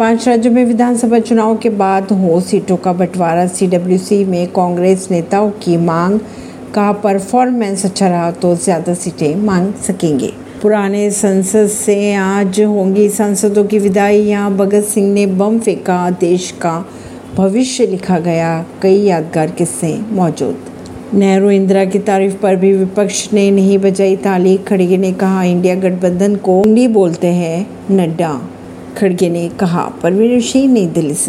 पाँच राज्यों में विधानसभा चुनाव के बाद हो सीटों का बंटवारा। सीडब्ल्यूसी में कांग्रेस नेताओं की मांग का परफॉर्मेंस अच्छा रहा तो ज़्यादा सीटें मांग सकेंगे। पुराने संसद से आज होंगी सांसदों की विदाई। यहाँ भगत सिंह ने बम फेंका, देश का भविष्य लिखा गया। कई यादगार किस्से मौजूद। नेहरू इंदिरा की तारीफ़ पर भी विपक्ष ने नहीं बजाई ताली। खड़गे ने कहा, इंडिया गठबंधन को उंगली बोलते हैं नड्डा। खड़गे ने कहा परवीन सिंह नई दिल्ली से।